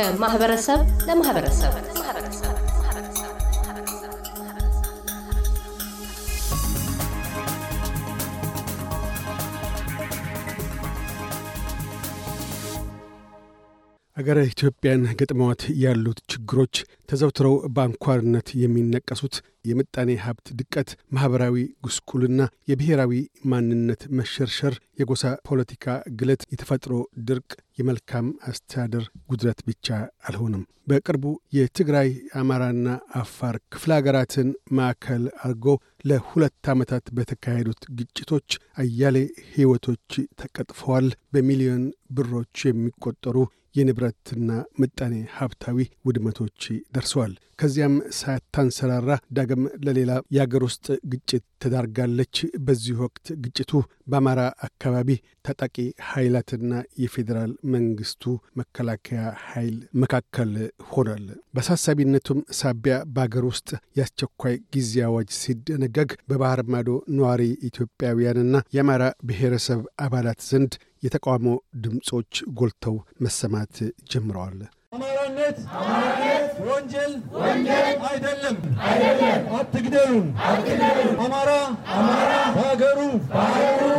ከማህበረሰብ ለማህበረሰብ አገረ ኢትዮጵያን ገጥመዋት ያሉት ችግሮች ተዘውትረው በአንኳርነት የሚነቀሱት የምጣኔ ሀብት ድቀት፣ ማኅበራዊ ጉስቁልና፣ የብሔራዊ ማንነት መሸርሸር፣ የጎሳ ፖለቲካ ግለት፣ የተፈጥሮ ድርቅ፣ የመልካም አስተዳደር ጉድለት ብቻ አልሆንም። በቅርቡ የትግራይ አማራና አፋር ክፍለ አገራትን ማዕከል አድርጎ ለሁለት ዓመታት በተካሄዱት ግጭቶች አያሌ ሕይወቶች ተቀጥፈዋል። በሚሊዮን ብሮች የሚቆጠሩ የንብረትና ምጣኔ ሀብታዊ ውድመቶች ደርሰዋል። ከዚያም ሳታንሰራራ ዳግም ለሌላ የአገር ውስጥ ግጭት ተዳርጋለች። በዚህ ወቅት ግጭቱ በአማራ አካባቢ ታጣቂ ኃይላትና የፌዴራል መንግስቱ መከላከያ ኃይል መካከል ሆኗል። በአሳሳቢነቱም ሳቢያ በአገር ውስጥ የአስቸኳይ ጊዜ አዋጅ ሲደነገግ በባህር ማዶ ነዋሪ ኢትዮጵያውያንና የአማራ ብሔረሰብ አባላት ዘንድ የተቃውሞ ድምፆች ጎልተው መሰማት ጀምረዋል። አማራነት ወንጀል አይደለም፣ አትግደሉን። አማራ በሀገሩ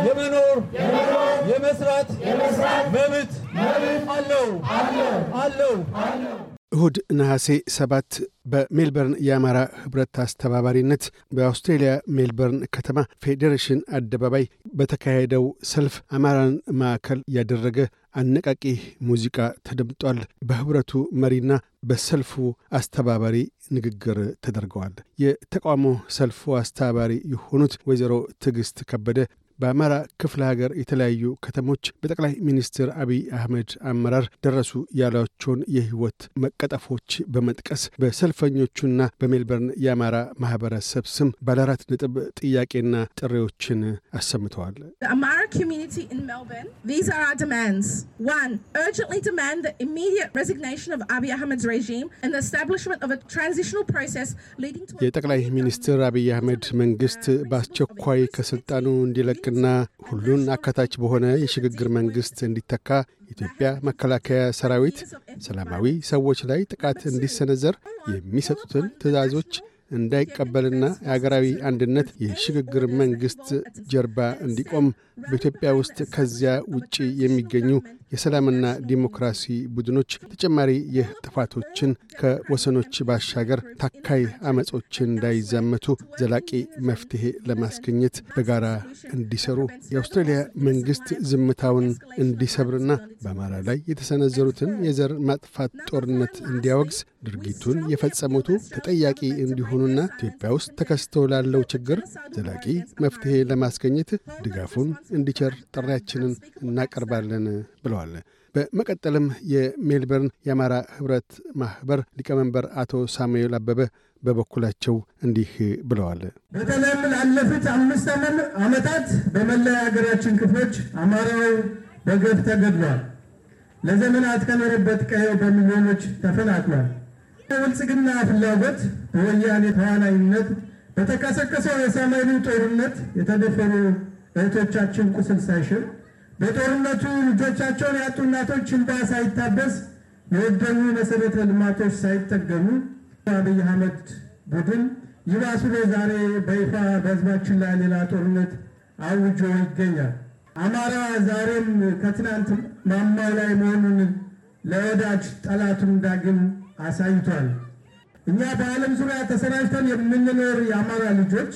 የመኖር የመስራት መብት አለው። አለው። እሁድ ነሐሴ ሰባት በሜልበርን የአማራ ኅብረት አስተባባሪነት በአውስትሬልያ ሜልበርን ከተማ ፌዴሬሽን አደባባይ በተካሄደው ሰልፍ አማራን ማዕከል ያደረገ አነቃቂ ሙዚቃ ተደምጧል። በኅብረቱ መሪና በሰልፉ አስተባባሪ ንግግር ተደርገዋል። የተቃውሞ ሰልፉ አስተባባሪ የሆኑት ወይዘሮ ትዕግስት ከበደ በአማራ ክፍለ ሀገር የተለያዩ ከተሞች በጠቅላይ ሚኒስትር አብይ አህመድ አመራር ደረሱ ያሏቸውን የሕይወት መቀጠፎች በመጥቀስ በሰልፈኞቹና በሜልበርን የአማራ ማህበረሰብ ስም ባለአራት ነጥብ ጥያቄና ጥሪዎችን አሰምተዋል። የጠቅላይ ሚኒስትር አብይ አህመድ መንግስት በአስቸኳይ ከስልጣኑ እንዲለቅና ሁሉን አካታች በሆነ የሽግግር መንግሥት እንዲተካ የኢትዮጵያ መከላከያ ሰራዊት ሰላማዊ ሰዎች ላይ ጥቃት እንዲሰነዘር የሚሰጡትን ትዕዛዞች እንዳይቀበልና የአገራዊ አንድነት የሽግግር መንግሥት ጀርባ እንዲቆም በኢትዮጵያ ውስጥ ከዚያ ውጪ የሚገኙ የሰላምና ዲሞክራሲ ቡድኖች ተጨማሪ ይህ ጥፋቶችን ከወሰኖች ባሻገር ታካይ አመጾችን እንዳይዛመቱ ዘላቂ መፍትሔ ለማስገኘት በጋራ እንዲሰሩ የአውስትራሊያ መንግሥት ዝምታውን እንዲሰብርና በአማራ ላይ የተሰነዘሩትን የዘር ማጥፋት ጦርነት እንዲያወግዝ ድርጊቱን የፈጸሙቱ ተጠያቂ እንዲሆኑና ኢትዮጵያ ውስጥ ተከስቶ ላለው ችግር ዘላቂ መፍትሔ ለማስገኘት ድጋፉን እንዲቸር ጥሪያችንን እናቀርባለን ብለዋል። በመቀጠልም የሜልበርን የአማራ ኅብረት ማኅበር ሊቀመንበር አቶ ሳሙኤል አበበ በበኩላቸው እንዲህ ብለዋል። በተለይም ላለፉት አምስት ዓመታት በመላ የሀገራችን ክፍሎች አማራው በገፍ ተገድሏል። ለዘመናት ከኖረበት ቀየው በሚሊዮኖች ተፈናቅሏል። የብልጽግና ፍላጎት በወያኔ ተዋናይነት በተቀሰቀሰው የሰሜኑ ጦርነት የተደፈሩ እህቶቻችን ቁስል ሳይሽር በጦርነቱ ልጆቻቸውን ያጡ እናቶች እንባ ሳይታበስ የወደሙ መሠረተ ልማቶች ሳይጠገሙ አብይ አህመድ ቡድን ይባስ ብሎ ዛሬ በይፋ በሕዝባችን ላይ ሌላ ጦርነት አውጆ ይገኛል። አማራ ዛሬም ከትናንት ማማው ላይ መሆኑን ለወዳጅ ጠላቱን ዳግም አሳይቷል። እኛ በዓለም ዙሪያ ተሰራጭተን የምንኖር የአማራ ልጆች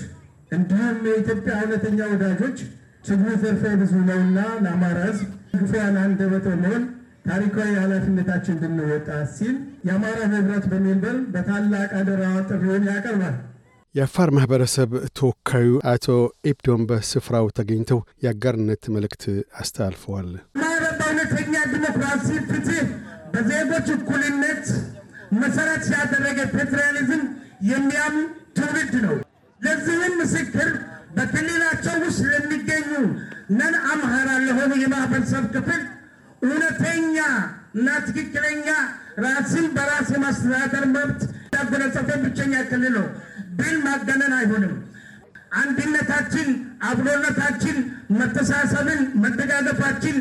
እንዲሁም የኢትዮጵያ እውነተኛ ወዳጆች ችግሩ ዘርፈ ብዙ ነውና ለአማራ ሕዝብ ግፉዓን አንደበት በመሆን ታሪካዊ ኃላፊነታችን እንድንወጣ ሲል የአማራ ኅብረት በሜልበርን በታላቅ አደራ ጥሪውን ያቀርባል። የአፋር ማኅበረሰብ ተወካዩ አቶ ኤፕዶን በስፍራው ተገኝተው የአጋርነት መልእክት አስተላልፈዋል። አማራ በእውነተኛ ዲሞክራሲ፣ ፍትህ፣ በዜጎች እኩልነት መሰረት ያደረገ ፌዴራሊዝም የሚያምን ትውልድ ነው። ለዚህም ምስክር በክልላቸው ውስጥ ለሚገኙ ነን አምሃራ ለሆኑ የማህበረሰብ ክፍል እውነተኛ እና ትክክለኛ ራስን በራስ የማስተዳደር መብት ያጎናጸፈ ብቸኛ ክልል ነው ብል ማጋነን አይሆንም። አንድነታችን፣ አብሮነታችን፣ መተሳሰብን፣ መደጋገፋችን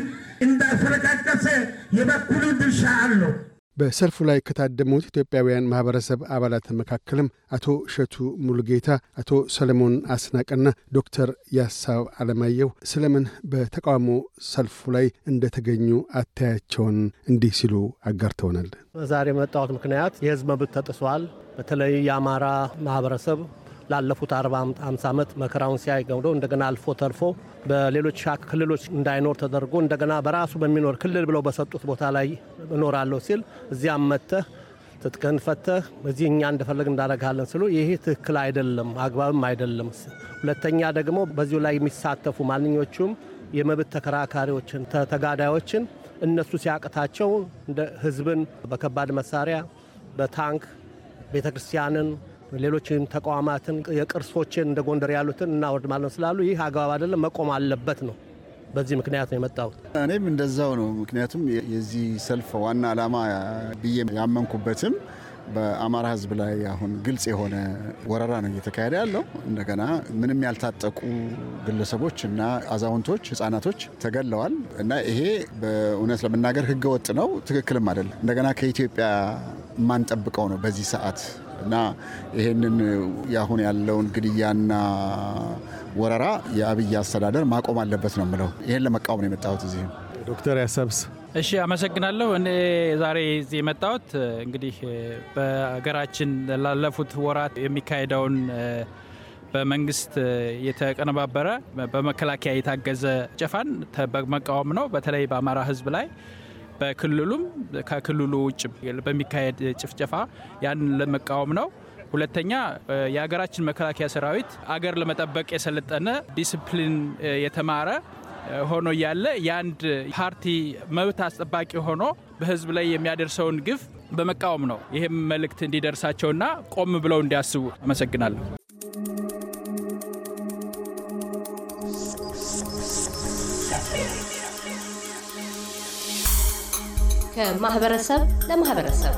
በሰልፉ ላይ ከታደሙት ኢትዮጵያውያን ማህበረሰብ አባላት መካከልም አቶ እሸቱ ሙሉጌታ፣ አቶ ሰለሞን አስናቀና ዶክተር ያሳብ አለማየሁ ስለምን በተቃውሞ ሰልፉ ላይ እንደተገኙ አታያቸውን እንዲህ ሲሉ አጋርተውናል። ዛሬ የመጣሁት ምክንያት የህዝብ መብት ተጥሷል። በተለይ የአማራ ማህበረሰብ ላለፉት አርባ ሃምሳ ዓመት መከራውን ሲያይ ገምዶ እንደገና አልፎ ተርፎ በሌሎች ክልሎች እንዳይኖር ተደርጎ እንደገና በራሱ በሚኖር ክልል ብለው በሰጡት ቦታ ላይ እኖራለሁ ሲል እዚያም መጥተህ ትጥቅህን ፈተህ እዚህ እኛ እንደፈለግ እንዳደረግሃለን ስሉ ይሄ ትክክል አይደለም፣ አግባብም አይደለም። ሁለተኛ ደግሞ በዚሁ ላይ የሚሳተፉ ማንኞቹም የመብት ተከራካሪዎችን፣ ተጋዳዮችን እነሱ ሲያቅታቸው ህዝብን በከባድ መሳሪያ በታንክ ቤተ ክርስቲያንን ሌሎችም ተቋማትን የቅርሶችን እንደ ጎንደር ያሉትን እናወድማለን ስላሉ ይህ አግባብ አይደለም፣ መቆም አለበት ነው። በዚህ ምክንያት ነው የመጣሁት። እኔም እንደዛው ነው። ምክንያቱም የዚህ ሰልፍ ዋና ዓላማ ብዬ ያመንኩበትም በአማራ ህዝብ ላይ አሁን ግልጽ የሆነ ወረራ ነው እየተካሄደ ያለው። እንደገና ምንም ያልታጠቁ ግለሰቦች እና አዛውንቶች፣ ህጻናቶች ተገለዋል እና ይሄ በእውነት ለመናገር ህገ ወጥ ነው፣ ትክክልም አይደለም። እንደገና ከኢትዮጵያ የማንጠብቀው ነው በዚህ ሰዓት እና ይሄንን ያሁን ያለውን ግድያና ወረራ የአብይ አስተዳደር ማቆም አለበት ነው የምለው። ይሄን ለመቃወም ነው የመጣሁት እዚህ። ዶክተር ያሳብስ እሺ፣ አመሰግናለሁ። እኔ ዛሬ እዚህ የመጣሁት እንግዲህ በሀገራችን ላለፉት ወራት የሚካሄደውን በመንግስት የተቀነባበረ በመከላከያ የታገዘ ጨፋን በመቃወም ነው። በተለይ በአማራ ህዝብ ላይ በክልሉም ከክልሉ ውጭ በሚካሄድ ጭፍጨፋ ያንን ለመቃወም ነው። ሁለተኛ የሀገራችን መከላከያ ሰራዊት አገር ለመጠበቅ የሰለጠነ ዲስፕሊን የተማረ ሆኖ እያለ የአንድ ፓርቲ መብት አስጠባቂ ሆኖ በህዝብ ላይ የሚያደርሰውን ግፍ በመቃወም ነው። ይህም መልእክት እንዲደርሳቸውና ቆም ብለው እንዲያስቡ አመሰግናለሁ። ከማህበረሰብ ለማህበረሰብ